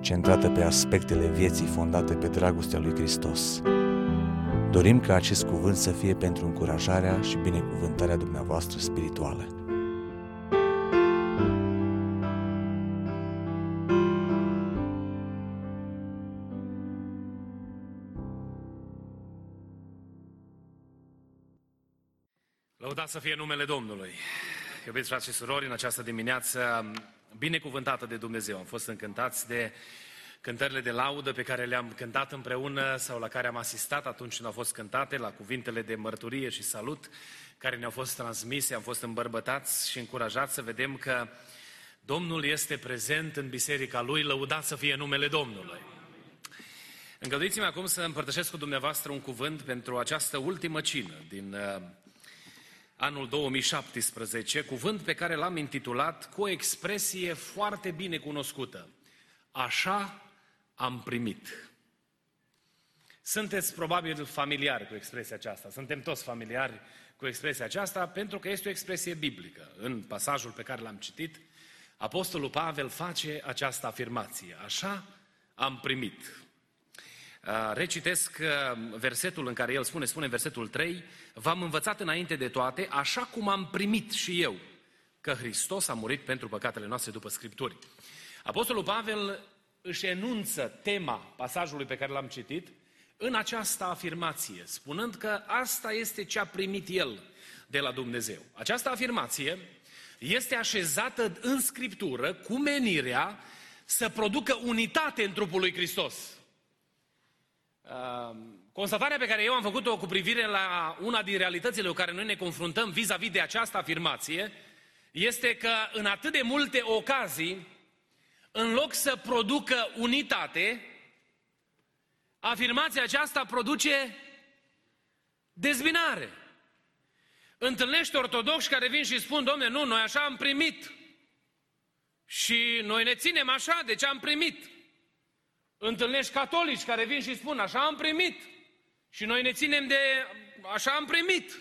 centrată pe aspectele vieții fondate pe dragostea lui Hristos. Dorim ca acest cuvânt să fie pentru încurajarea și binecuvântarea dumneavoastră spirituală. Lăudat să fie numele Domnului. Iubiți frate și surori, în această dimineață binecuvântată de Dumnezeu. Am fost încântați de cântările de laudă pe care le-am cântat împreună sau la care am asistat atunci când au fost cântate, la cuvintele de mărturie și salut care ne-au fost transmise, am fost îmbărbătați și încurajați să vedem că Domnul este prezent în biserica Lui, lăudat să fie numele Domnului. Îngăduiți-mi acum să împărtășesc cu dumneavoastră un cuvânt pentru această ultimă cină din uh, anul 2017, cuvânt pe care l-am intitulat cu o expresie foarte bine cunoscută. Așa am primit. Sunteți probabil familiari cu expresia aceasta, suntem toți familiari cu expresia aceasta, pentru că este o expresie biblică. În pasajul pe care l-am citit, Apostolul Pavel face această afirmație. Așa am primit. Uh, recitesc uh, versetul în care el spune, spune în versetul 3, V-am învățat înainte de toate, așa cum am primit și eu, că Hristos a murit pentru păcatele noastre după Scripturi. Apostolul Pavel își enunță tema pasajului pe care l-am citit în această afirmație, spunând că asta este ce a primit el de la Dumnezeu. Această afirmație este așezată în Scriptură cu menirea să producă unitate în trupul lui Hristos. Constatarea pe care eu am făcut-o cu privire la una din realitățile cu care noi ne confruntăm vis-a-vis de această afirmație este că în atât de multe ocazii, în loc să producă unitate, afirmația aceasta produce dezbinare. Întâlnești ortodoxi care vin și spun, domne, nu, noi așa am primit. Și noi ne ținem așa, de ce am primit. Întâlnești catolici care vin și spun, așa am primit. Și noi ne ținem de, așa am primit.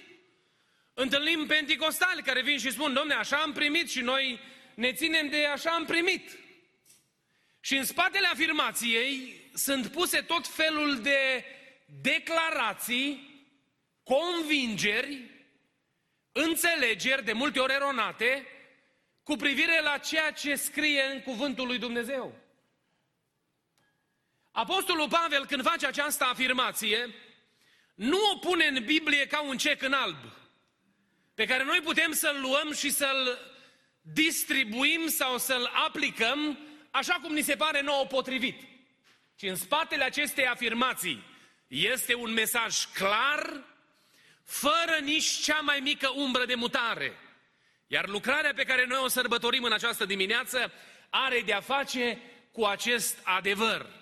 Întâlnim penticostali care vin și spun, domne, așa am primit și noi ne ținem de așa am primit. Și în spatele afirmației sunt puse tot felul de declarații, convingeri, înțelegeri, de multe ori eronate, cu privire la ceea ce scrie în cuvântul lui Dumnezeu. Apostolul Pavel, când face această afirmație, nu o pune în Biblie ca un cec în alb, pe care noi putem să-l luăm și să-l distribuim sau să-l aplicăm așa cum ni se pare nouă potrivit. Și în spatele acestei afirmații este un mesaj clar, fără nici cea mai mică umbră de mutare. Iar lucrarea pe care noi o sărbătorim în această dimineață are de-a face cu acest adevăr.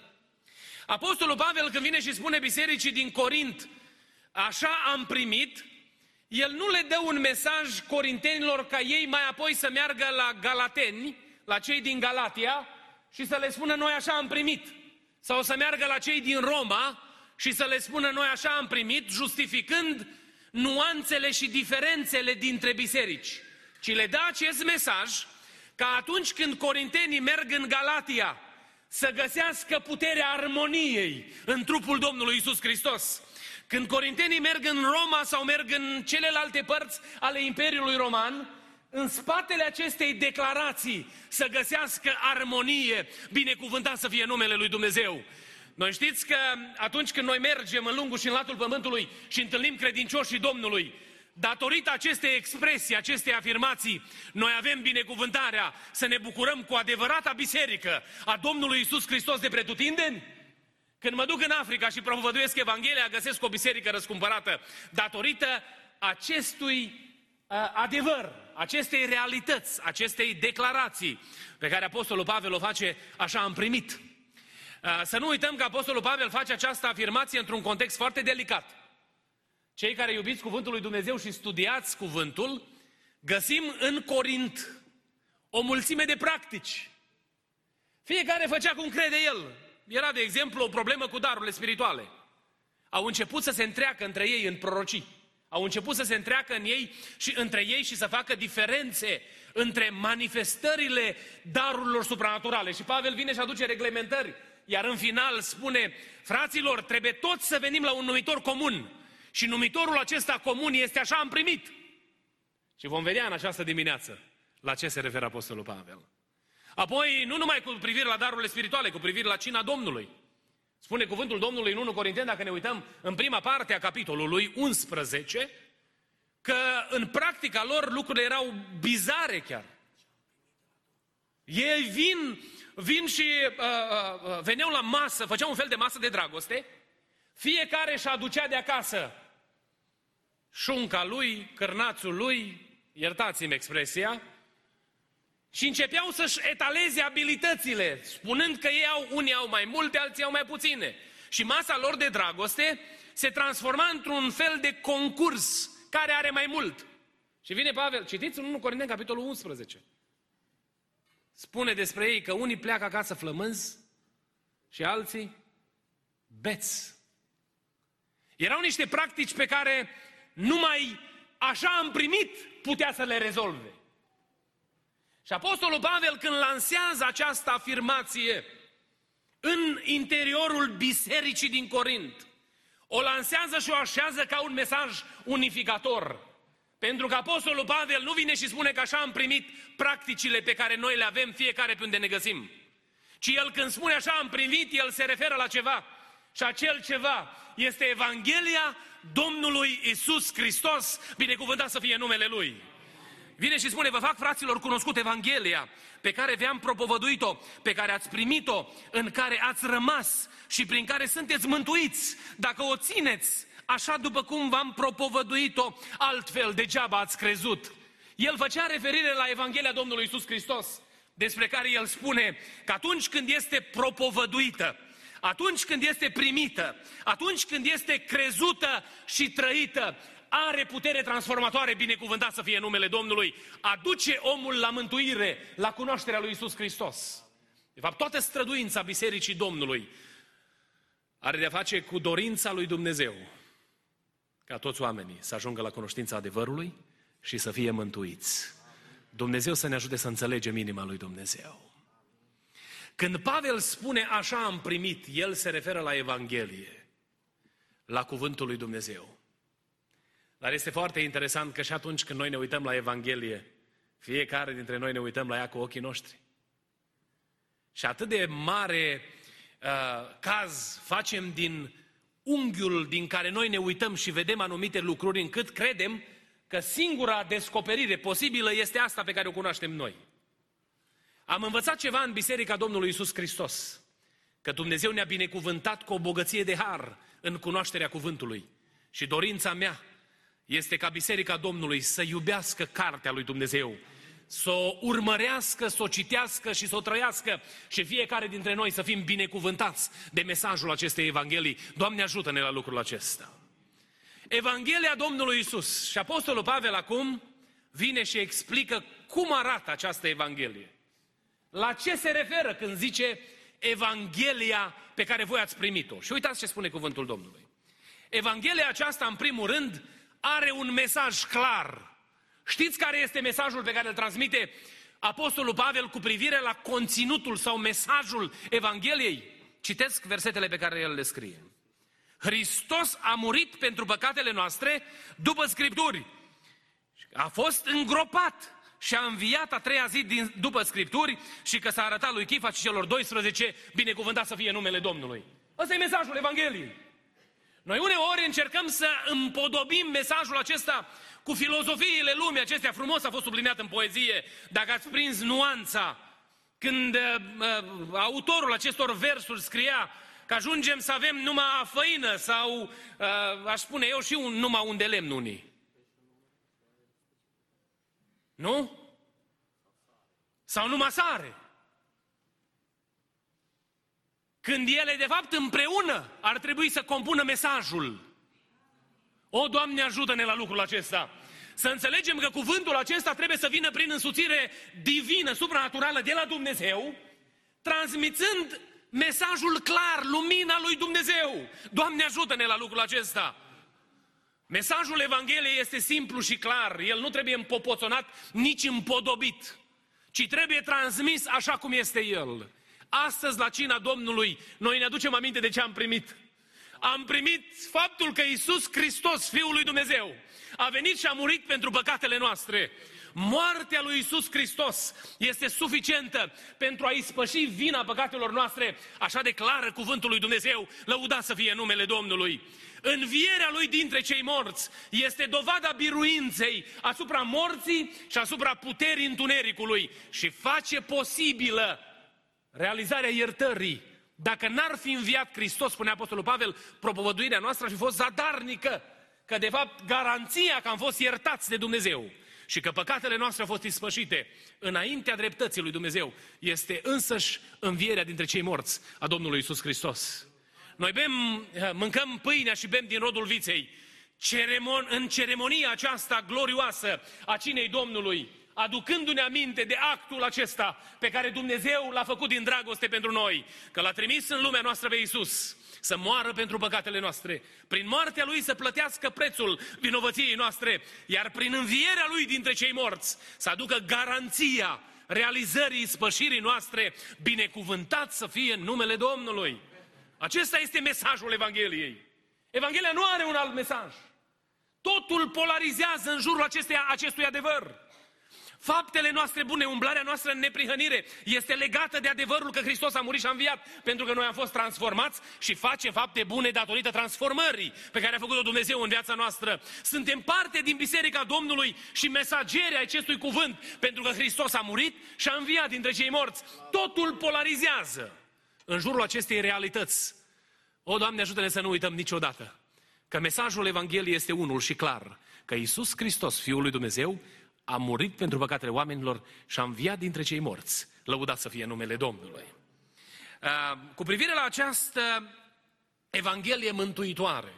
Apostolul Pavel când vine și spune bisericii din Corint, așa am primit, el nu le dă un mesaj corintenilor ca ei mai apoi să meargă la galateni, la cei din Galatia, și să le spună noi așa am primit. Sau să meargă la cei din Roma și să le spună noi așa am primit, justificând nuanțele și diferențele dintre biserici. Ci le dă acest mesaj ca atunci când corintenii merg în Galatia să găsească puterea armoniei în trupul Domnului Isus Hristos. Când corintenii merg în Roma sau merg în celelalte părți ale Imperiului Roman, în spatele acestei declarații să găsească armonie, binecuvântat să fie numele lui Dumnezeu. Noi știți că atunci când noi mergem în lungul și în latul pământului și întâlnim credincioșii Domnului, datorită acestei expresii, acestei afirmații, noi avem binecuvântarea să ne bucurăm cu adevărata biserică a Domnului Isus Hristos de pretutindeni? Când mă duc în Africa și propovăduiesc Evanghelia, găsesc o biserică răscumpărată datorită acestui uh, adevăr, acestei realități, acestei declarații pe care Apostolul Pavel o face, așa am primit. Să nu uităm că Apostolul Pavel face această afirmație într-un context foarte delicat. Cei care iubiți cuvântul lui Dumnezeu și studiați cuvântul, găsim în Corint o mulțime de practici. Fiecare făcea cum crede el. Era, de exemplu, o problemă cu darurile spirituale. Au început să se întreacă între ei în prorocii. Au început să se întreacă în ei și între ei și să facă diferențe între manifestările darurilor supranaturale. Și Pavel vine și aduce reglementări. Iar în final spune, fraților, trebuie toți să venim la un numitor comun. Și numitorul acesta comun este așa am primit. Și vom vedea în această dimineață la ce se referă Apostolul Pavel. Apoi, nu numai cu privire la darurile spirituale, cu privire la cina Domnului. Spune cuvântul Domnului în 1 Corinteni, dacă ne uităm în prima parte a capitolului 11, că în practica lor lucrurile erau bizare chiar. Ei vin, vin și uh, uh, uh, veneau la masă, făceau un fel de masă de dragoste, fiecare își aducea de acasă șunca lui, cârnațul lui, iertați-mi expresia, și începeau să-și etaleze abilitățile, spunând că ei au, unii au mai multe, alții au mai puține. Și masa lor de dragoste se transforma într-un fel de concurs care are mai mult. Și vine Pavel, citiți în 1 Corinteni, capitolul 11. Spune despre ei că unii pleacă acasă flămânzi și alții beți. Erau niște practici pe care numai așa am primit putea să le rezolve. Și Apostolul Pavel când lansează această afirmație în interiorul bisericii din Corint, o lansează și o așează ca un mesaj unificator. Pentru că Apostolul Pavel nu vine și spune că așa am primit practicile pe care noi le avem fiecare pe unde ne găsim. Ci el când spune așa am primit, el se referă la ceva. Și acel ceva este Evanghelia Domnului Isus Hristos, binecuvântat să fie numele Lui. Vine și spune, vă fac fraților cunoscut Evanghelia pe care vi-am propovăduit-o, pe care ați primit-o, în care ați rămas și prin care sunteți mântuiți. Dacă o țineți așa după cum v-am propovăduit-o, altfel degeaba ați crezut. El făcea referire la Evanghelia Domnului Isus Hristos, despre care el spune că atunci când este propovăduită, atunci când este primită, atunci când este crezută și trăită, are putere transformatoare, binecuvântat să fie numele Domnului, aduce omul la mântuire, la cunoașterea lui Isus Hristos. De fapt, toată străduința Bisericii Domnului are de-a face cu dorința lui Dumnezeu ca toți oamenii să ajungă la cunoștința adevărului și să fie mântuiți. Dumnezeu să ne ajute să înțelegem inima lui Dumnezeu. Când Pavel spune așa am primit, el se referă la Evanghelie, la cuvântul lui Dumnezeu. Dar este foarte interesant că și atunci când noi ne uităm la Evanghelie, fiecare dintre noi ne uităm la ea cu ochii noștri. Și atât de mare uh, caz facem din unghiul din care noi ne uităm și vedem anumite lucruri, încât credem că singura descoperire posibilă este asta pe care o cunoaștem noi. Am învățat ceva în Biserica Domnului Isus Hristos, că Dumnezeu ne-a binecuvântat cu o bogăție de har în cunoașterea cuvântului. Și dorința mea este ca Biserica Domnului să iubească cartea lui Dumnezeu, să o urmărească, să o citească și să o trăiască și fiecare dintre noi să fim binecuvântați de mesajul acestei Evanghelii. Doamne ajută-ne la lucrul acesta. Evanghelia Domnului Isus și Apostolul Pavel acum vine și explică cum arată această Evanghelie. La ce se referă când zice Evanghelia pe care voi ați primit-o? Și uitați ce spune cuvântul Domnului. Evanghelia aceasta, în primul rând, are un mesaj clar. Știți care este mesajul pe care îl transmite Apostolul Pavel cu privire la conținutul sau mesajul Evangheliei? Citesc versetele pe care el le scrie. Hristos a murit pentru păcatele noastre după Scripturi. A fost îngropat și a înviat a treia zi din, după Scripturi și că s-a arătat lui Chifa și celor 12, binecuvântat să fie numele Domnului. Ăsta e mesajul Evangheliei. Noi uneori încercăm să împodobim mesajul acesta cu filozofiile lumii acestea. Frumos a fost subliniat în poezie, dacă ați prins nuanța, când uh, uh, autorul acestor versuri scria că ajungem să avem numai făină sau, uh, aș spune eu, și un, numai un de lemn unii. Nu? Sau numai sare. când ele, de fapt, împreună ar trebui să compună mesajul. O, Doamne, ajută-ne la lucrul acesta! Să înțelegem că cuvântul acesta trebuie să vină prin însuțire divină, supranaturală de la Dumnezeu, transmițând mesajul clar, lumina lui Dumnezeu. Doamne ajută-ne la lucrul acesta! Mesajul Evangheliei este simplu și clar. El nu trebuie împopoțonat, nici împodobit, ci trebuie transmis așa cum este El. Astăzi, la cina Domnului, noi ne aducem aminte de ce am primit. Am primit faptul că Isus Hristos, Fiul lui Dumnezeu, a venit și a murit pentru păcatele noastre. Moartea lui Isus Hristos este suficientă pentru a ispăși vina păcatelor noastre, așa declară cuvântul lui Dumnezeu, lăudat să fie numele Domnului. Învierea lui dintre cei morți este dovada biruinței asupra morții și asupra puterii întunericului și face posibilă realizarea iertării. Dacă n-ar fi înviat Hristos, spune Apostolul Pavel, propovăduirea noastră ar fi fost zadarnică. Că de fapt garanția că am fost iertați de Dumnezeu și că păcatele noastre au fost ispășite înaintea dreptății lui Dumnezeu este însăși învierea dintre cei morți a Domnului Isus Hristos. Noi bem, mâncăm pâinea și bem din rodul viței. Ceremon, în ceremonia aceasta glorioasă a cinei Domnului, aducându-ne aminte de actul acesta pe care Dumnezeu l-a făcut din dragoste pentru noi, că l-a trimis în lumea noastră pe Iisus să moară pentru păcatele noastre, prin moartea Lui să plătească prețul vinovăției noastre, iar prin învierea Lui dintre cei morți să aducă garanția realizării spășirii noastre, binecuvântat să fie numele Domnului. Acesta este mesajul Evangheliei. Evanghelia nu are un alt mesaj. Totul polarizează în jurul acesteia, acestui adevăr. Faptele noastre bune, umblarea noastră în neprihănire este legată de adevărul că Hristos a murit și a înviat, pentru că noi am fost transformați și facem fapte bune datorită transformării pe care a făcut-o Dumnezeu în viața noastră. Suntem parte din Biserica Domnului și mesagerii acestui cuvânt, pentru că Hristos a murit și a înviat dintre cei morți. Totul polarizează în jurul acestei realități. O, Doamne, ajută-ne să nu uităm niciodată că mesajul Evangheliei este unul și clar, că Iisus Hristos, Fiul lui Dumnezeu, a murit pentru păcatele oamenilor și a înviat dintre cei morți. Lăudat să fie numele Domnului. Cu privire la această Evanghelie mântuitoare,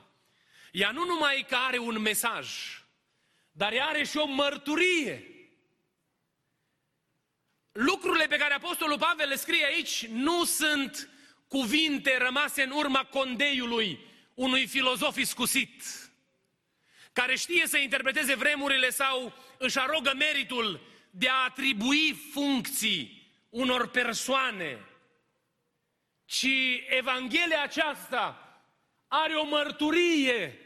ea nu numai că are un mesaj, dar ea are și o mărturie. Lucrurile pe care Apostolul Pavel le scrie aici nu sunt cuvinte rămase în urma condeiului unui filozof iscusit, care știe să interpreteze vremurile sau își arogă meritul de a atribui funcții unor persoane, ci Evanghelia aceasta are o mărturie.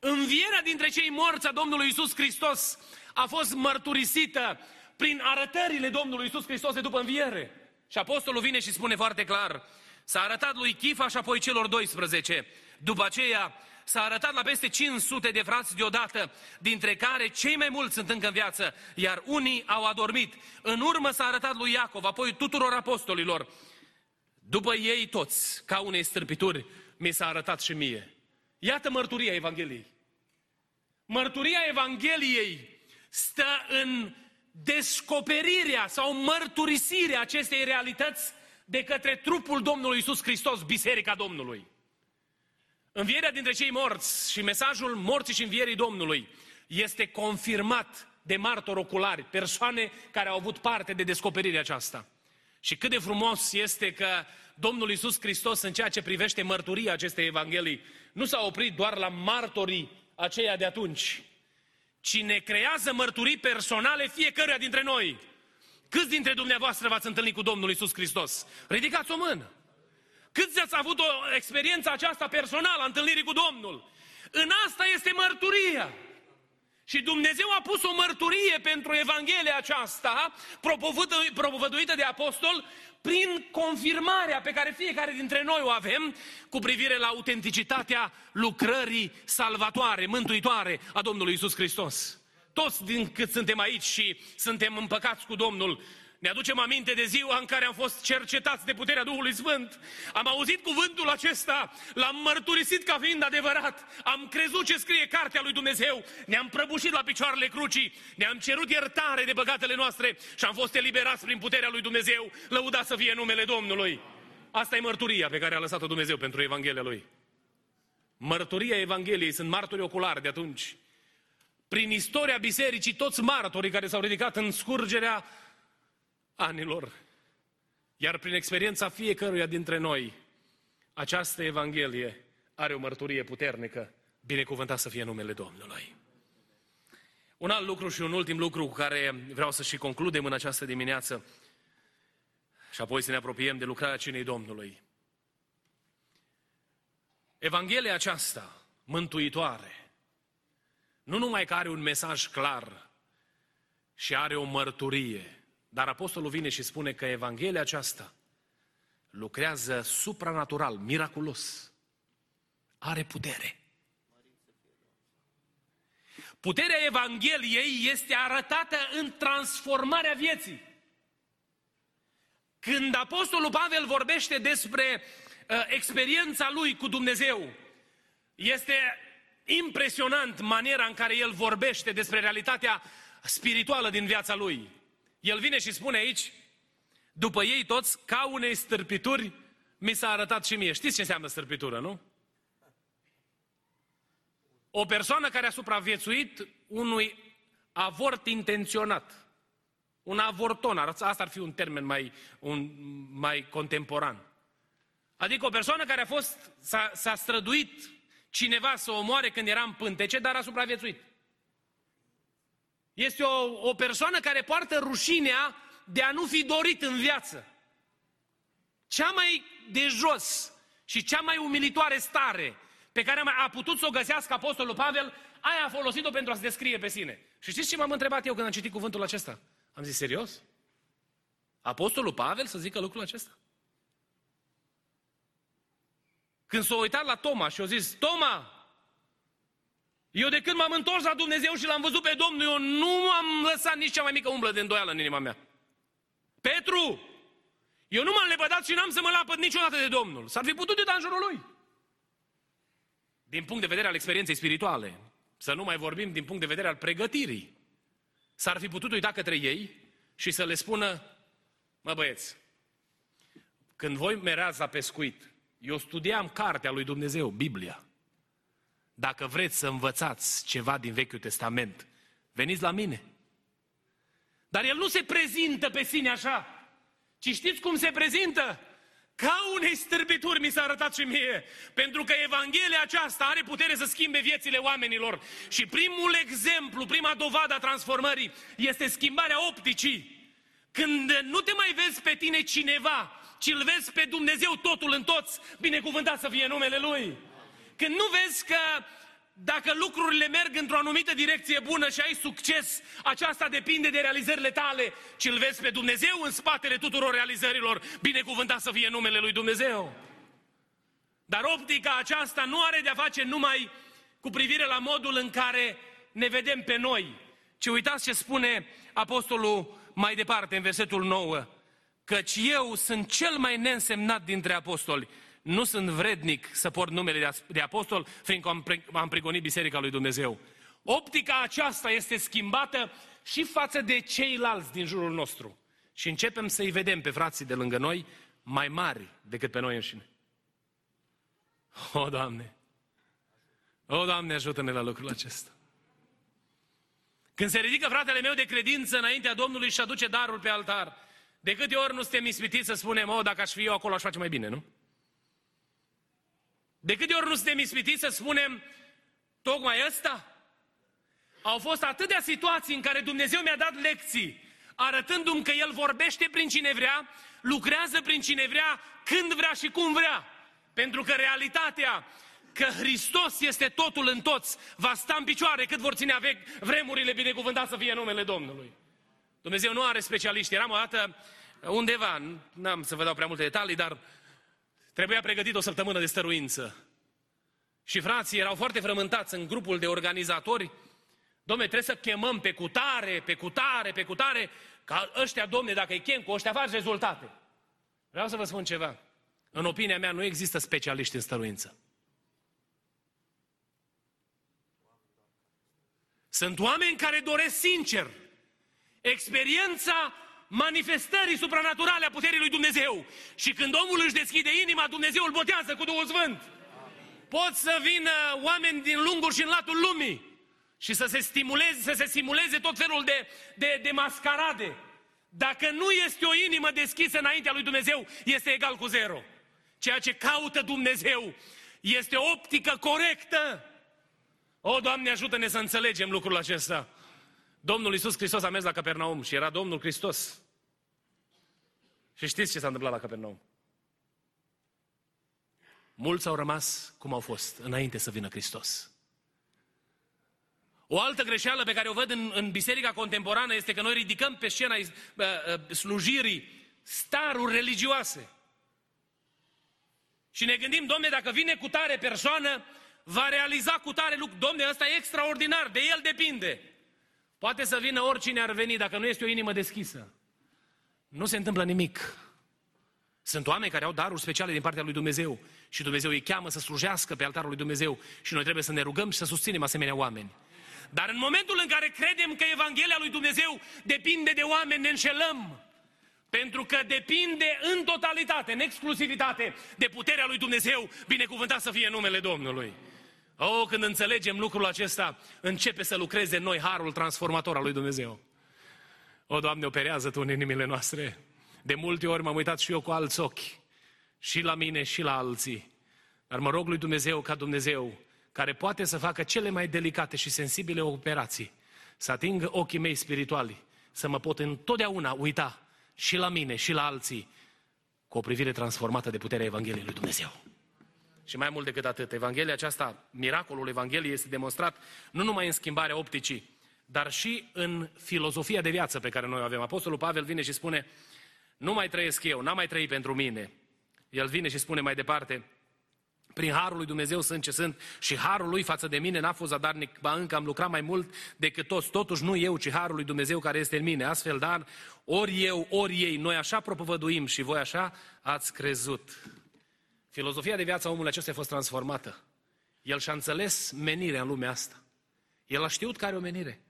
Învierea dintre cei morți a Domnului Isus Hristos a fost mărturisită prin arătările Domnului Isus Hristos de după înviere. Și apostolul vine și spune foarte clar, s-a arătat lui Chifa și apoi celor 12. După aceea s-a arătat la peste 500 de frați deodată, dintre care cei mai mulți sunt încă în viață, iar unii au adormit. În urmă s-a arătat lui Iacov, apoi tuturor apostolilor. După ei toți, ca unei stârpituri, mi s-a arătat și mie. Iată mărturia Evangheliei. Mărturia Evangheliei stă în descoperirea sau mărturisirea acestei realități de către trupul Domnului Isus Hristos, Biserica Domnului. Învierea dintre cei morți și mesajul morții și învierii Domnului este confirmat de martori oculari, persoane care au avut parte de descoperirea aceasta. Și cât de frumos este că Domnul Isus Hristos, în ceea ce privește mărturia acestei Evanghelii, nu s-a oprit doar la martorii aceia de atunci, ci ne creează mărturii personale fiecăruia dintre noi. Câți dintre dumneavoastră v-ați întâlnit cu Domnul Isus Hristos? Ridicați o mână! Câți ați avut o experiență aceasta personală a întâlnirii cu Domnul? În asta este mărturia. Și Dumnezeu a pus o mărturie pentru Evanghelia aceasta, propovăduită de apostol, prin confirmarea pe care fiecare dintre noi o avem cu privire la autenticitatea lucrării salvatoare, mântuitoare a Domnului Isus Hristos. Toți din cât suntem aici și suntem împăcați cu Domnul, ne aducem aminte de ziua în care am fost cercetați de puterea Duhului Sfânt. Am auzit cuvântul acesta, l-am mărturisit ca fiind adevărat. Am crezut ce scrie cartea lui Dumnezeu. Ne-am prăbușit la picioarele crucii, ne-am cerut iertare de păcatele noastre și am fost eliberați prin puterea lui Dumnezeu. Lăudați să fie numele Domnului. Asta e mărturia pe care a lăsat-o Dumnezeu pentru Evanghelia Lui. Mărturia Evangheliei sunt martori oculari de atunci. Prin istoria bisericii, toți martorii care s-au ridicat în scurgerea anilor. Iar prin experiența fiecăruia dintre noi, această Evanghelie are o mărturie puternică. Binecuvântat să fie numele Domnului. Un alt lucru și un ultim lucru cu care vreau să și concludem în această dimineață și apoi să ne apropiem de lucrarea cinei Domnului. Evanghelia aceasta, mântuitoare, nu numai că are un mesaj clar și are o mărturie, dar apostolul vine și spune că Evanghelia aceasta lucrează supranatural, miraculos, are putere. Puterea Evangheliei este arătată în transformarea vieții. Când Apostolul Pavel vorbește despre uh, experiența lui cu Dumnezeu, este impresionant maniera în care el vorbește despre realitatea spirituală din viața lui. El vine și spune aici, după ei toți, ca unei stârpituri, mi s-a arătat și mie. Știți ce înseamnă stârpitură, nu? O persoană care a supraviețuit unui avort intenționat. Un avorton, asta ar fi un termen mai, un, mai contemporan. Adică o persoană care a fost, s-a, s-a străduit cineva să o omoare când era în pântece, dar a supraviețuit. Este o, o persoană care poartă rușinea de a nu fi dorit în viață. Cea mai de jos și cea mai umilitoare stare pe care a putut să o găsească Apostolul Pavel, aia a folosit-o pentru a se descrie pe sine. Și știți ce m-am întrebat eu când am citit cuvântul acesta? Am zis, serios? Apostolul Pavel să zică lucrul acesta? Când s-a uitat la Toma și a zis, Toma, eu de când m-am întors la Dumnezeu și l-am văzut pe Domnul, eu nu am lăsat nici cea mai mică umblă de îndoială în inima mea. Petru, eu nu m-am lepădat și n-am să mă lapăd niciodată de Domnul. S-ar fi putut de în jurul lui. Din punct de vedere al experienței spirituale, să nu mai vorbim din punct de vedere al pregătirii. S-ar fi putut uita către ei și să le spună, mă băieți, când voi mereați la pescuit, eu studiam cartea lui Dumnezeu, Biblia. Dacă vreți să învățați ceva din Vechiul Testament, veniți la mine. Dar el nu se prezintă pe sine așa, ci știți cum se prezintă? Ca unei stârbituri mi s-a arătat și mie. Pentru că Evanghelia aceasta are putere să schimbe viețile oamenilor. Și primul exemplu, prima dovadă a transformării este schimbarea opticii. Când nu te mai vezi pe tine cineva, ci îl vezi pe Dumnezeu totul în toți, binecuvântat să fie numele Lui. Când nu vezi că dacă lucrurile merg într-o anumită direcție bună și ai succes, aceasta depinde de realizările tale, ci îl vezi pe Dumnezeu în spatele tuturor realizărilor. Binecuvântat să fie numele lui Dumnezeu. Dar optica aceasta nu are de-a face numai cu privire la modul în care ne vedem pe noi, ci uitați ce spune apostolul mai departe în versetul 9, căci eu sunt cel mai neînsemnat dintre apostoli nu sunt vrednic să port numele de apostol, fiindcă am prigonit Biserica lui Dumnezeu. Optica aceasta este schimbată și față de ceilalți din jurul nostru. Și începem să-i vedem pe frații de lângă noi mai mari decât pe noi înșine. O, Doamne! O, Doamne, ajută-ne la lucrul acesta. Când se ridică fratele meu de credință înaintea Domnului și aduce darul pe altar, de câte ori nu suntem ispitiți să spunem, o, dacă aș fi eu acolo, aș face mai bine, nu? De câte ori nu suntem ispitiți să spunem tocmai ăsta? Au fost atâtea situații în care Dumnezeu mi-a dat lecții, arătându-mi că El vorbește prin cine vrea, lucrează prin cine vrea, când vrea și cum vrea. Pentru că realitatea că Hristos este totul în toți, va sta în picioare cât vor ține vechi vremurile binecuvântat să fie numele Domnului. Dumnezeu nu are specialiști. Eram o dată undeva, n-am să vă dau prea multe detalii, dar Trebuia pregătit o săptămână de stăruință. Și frații erau foarte frământați în grupul de organizatori. Domne, trebuie să chemăm pe cutare, pe cutare, pe cutare, ca ăștia, domne, dacă îi chem cu ăștia, faci rezultate. Vreau să vă spun ceva. În opinia mea, nu există specialiști în stăruință. Sunt oameni care doresc sincer. Experiența manifestării supranaturale a puterii lui Dumnezeu. Și când omul își deschide inima, Dumnezeu îl botează cu Duhul Sfânt. Pot să vină oameni din lunguri și în latul lumii și să se stimuleze, să se simuleze tot felul de, de, de mascarade. Dacă nu este o inimă deschisă înaintea lui Dumnezeu, este egal cu zero. Ceea ce caută Dumnezeu este optică corectă. O, Doamne, ajută-ne să înțelegem lucrul acesta. Domnul Iisus Hristos a mers la Capernaum și era Domnul Hristos. Și știți ce s-a întâmplat la Capernaum? Mulți au rămas cum au fost înainte să vină Hristos. O altă greșeală pe care o văd în, în biserica contemporană este că noi ridicăm pe scena uh, uh, slujirii staruri religioase. Și ne gândim, domne, dacă vine cu tare persoană, va realiza cu tare lucru. Domne, ăsta e extraordinar, de el depinde. Poate să vină oricine ar veni, dacă nu este o inimă deschisă. Nu se întâmplă nimic. Sunt oameni care au daruri speciale din partea lui Dumnezeu și Dumnezeu îi cheamă să slujească pe altarul lui Dumnezeu și noi trebuie să ne rugăm și să susținem asemenea oameni. Dar în momentul în care credem că Evanghelia lui Dumnezeu depinde de oameni, ne înșelăm. Pentru că depinde în totalitate, în exclusivitate, de puterea lui Dumnezeu, binecuvântat să fie numele Domnului. Oh, când înțelegem lucrul acesta, începe să lucreze în noi harul transformator al lui Dumnezeu. O, Doamne, operează Tu în inimile noastre. De multe ori m-am uitat și eu cu alți ochi, și la mine și la alții. Dar mă rog lui Dumnezeu ca Dumnezeu, care poate să facă cele mai delicate și sensibile operații, să atingă ochii mei spirituali, să mă pot întotdeauna uita și la mine și la alții cu o privire transformată de puterea Evangheliei lui Dumnezeu. Și mai mult decât atât, Evanghelia aceasta, miracolul Evangheliei este demonstrat nu numai în schimbarea opticii, dar și în filozofia de viață pe care noi o avem. Apostolul Pavel vine și spune, nu mai trăiesc eu, n-am mai trăit pentru mine. El vine și spune mai departe, prin harul lui Dumnezeu sunt ce sunt și harul lui față de mine n-a fost zadarnic, ba încă am lucrat mai mult decât toți. Totuși nu eu, ci harul lui Dumnezeu care este în mine. Astfel, dar, ori eu, ori ei, noi așa propovăduim și voi așa ați crezut. Filozofia de viață a omului acesta a fost transformată. El și-a înțeles menirea în lumea asta. El a știut care o menire.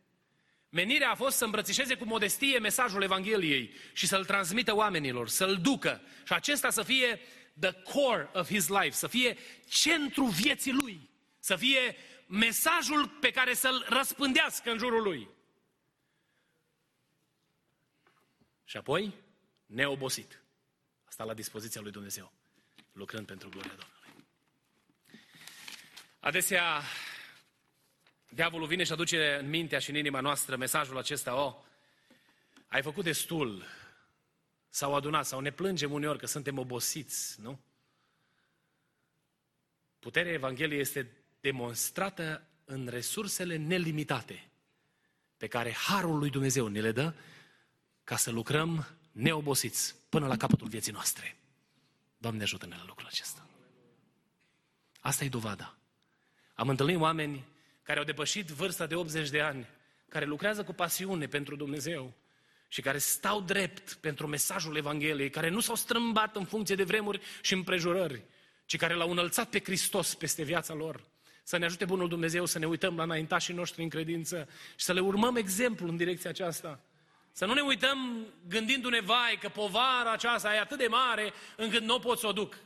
Menirea a fost să îmbrățișeze cu modestie mesajul Evangheliei și să-l transmită oamenilor, să-l ducă. Și acesta să fie the core of his life, să fie centru vieții lui, să fie mesajul pe care să-l răspândească în jurul lui. Și apoi, neobosit. Asta la dispoziția lui Dumnezeu, lucrând pentru gloria Domnului. Adesea, diavolul vine și aduce în mintea și în inima noastră mesajul acesta, o, oh, ai făcut destul, s-au adunat sau ne plângem uneori că suntem obosiți, nu? Puterea Evangheliei este demonstrată în resursele nelimitate pe care Harul lui Dumnezeu ne le dă ca să lucrăm neobosiți până la capătul vieții noastre. Doamne ajută-ne la lucrul acesta. Asta e dovada. Am întâlnit oameni care au depășit vârsta de 80 de ani, care lucrează cu pasiune pentru Dumnezeu, și care stau drept pentru mesajul Evangheliei, care nu s-au strâmbat în funcție de vremuri și împrejurări, ci care l-au înălțat pe Hristos peste viața lor. Să ne ajute Bunul Dumnezeu să ne uităm la înaintașii noștri în credință și să le urmăm exemplul în direcția aceasta. Să nu ne uităm gândindu-ne, vai, că povara aceasta e atât de mare încât nu o pot să o duc.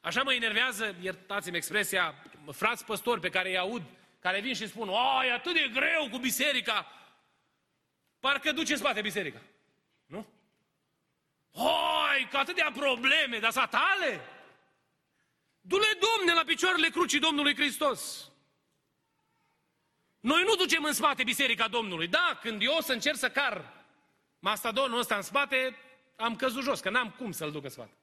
Așa mă enervează, iertați-mi expresia, frați păstori pe care îi aud, care vin și spun, o, e atât de greu cu biserica, Parcă duce în spate biserica. Nu? Hoi, că atâtea probleme, dar satale! Du-le, Domne, la picioarele crucii Domnului Hristos. Noi nu ducem în spate biserica Domnului. Da, când eu o să încerc să car mastadonul ăsta în spate, am căzut jos, că n-am cum să-l duc în spate.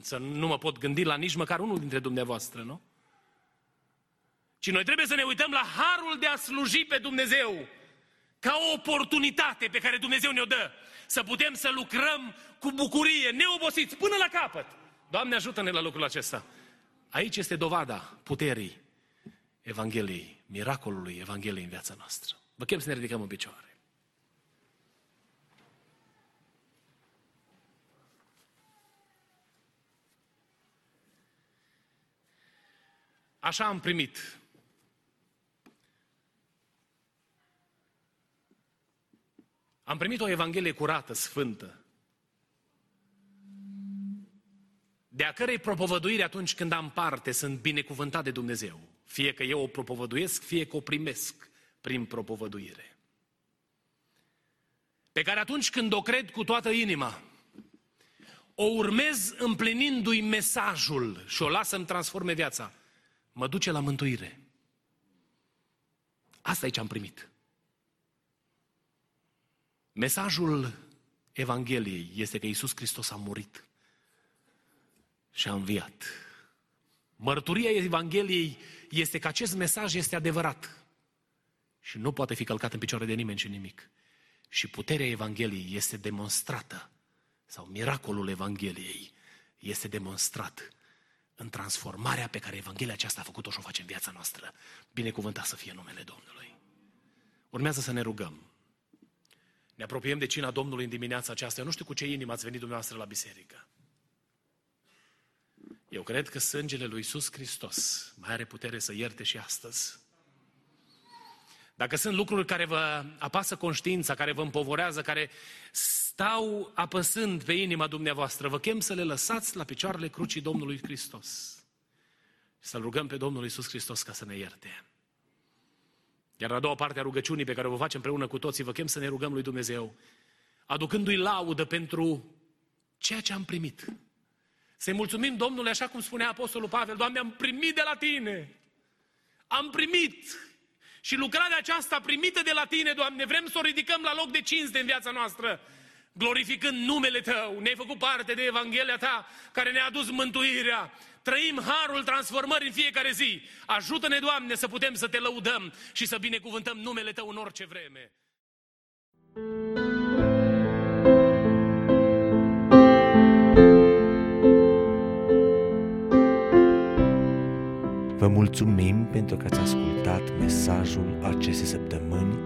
Să nu mă pot gândi la nici măcar unul dintre dumneavoastră, nu? Ci noi trebuie să ne uităm la harul de a sluji pe Dumnezeu ca o oportunitate pe care Dumnezeu ne-o dă, să putem să lucrăm cu bucurie, neobosiți, până la capăt. Doamne, ajută-ne la lucrul acesta. Aici este dovada puterii Evangheliei, miracolului Evangheliei în viața noastră. Vă chem să ne ridicăm în picioare. Așa am primit Am primit o Evanghelie curată, sfântă, de a cărei propovăduire atunci când am parte sunt binecuvântat de Dumnezeu. Fie că eu o propovăduiesc, fie că o primesc prin propovăduire. Pe care atunci când o cred cu toată inima, o urmez împlinindu-i mesajul și o las să-mi transforme viața, mă duce la mântuire. Asta e ce am primit. Mesajul Evangheliei este că Iisus Hristos a murit și a înviat. Mărturia Evangheliei este că acest mesaj este adevărat și nu poate fi călcat în picioare de nimeni și nimic. Și puterea Evangheliei este demonstrată, sau miracolul Evangheliei este demonstrat în transformarea pe care Evanghelia aceasta a făcut-o și o face în viața noastră. Binecuvântat să fie numele Domnului. Urmează să ne rugăm. Ne apropiem de cina Domnului în dimineața aceasta. Eu nu știu cu ce inimă ați venit dumneavoastră la biserică. Eu cred că sângele lui Iisus Hristos mai are putere să ierte și astăzi. Dacă sunt lucruri care vă apasă conștiința, care vă împovorează, care stau apăsând pe inima dumneavoastră, vă chem să le lăsați la picioarele crucii Domnului Hristos. Și să-L rugăm pe Domnul Iisus Hristos ca să ne ierte. Iar la a doua parte a rugăciunii pe care o facem împreună cu toții, vă chem să ne rugăm lui Dumnezeu, aducându-i laudă pentru ceea ce am primit. Să-i mulțumim Domnului, așa cum spunea Apostolul Pavel, Doamne, am primit de la Tine. Am primit. Și lucrarea aceasta primită de la Tine, Doamne, vrem să o ridicăm la loc de cinste în viața noastră, glorificând numele Tău. Ne-ai făcut parte de Evanghelia Ta, care ne-a adus mântuirea. Trăim harul transformării în fiecare zi. Ajută-ne, Doamne, să putem să Te lăudăm și să binecuvântăm numele Tău în orice vreme. Vă mulțumim pentru că ați ascultat mesajul acestei săptămâni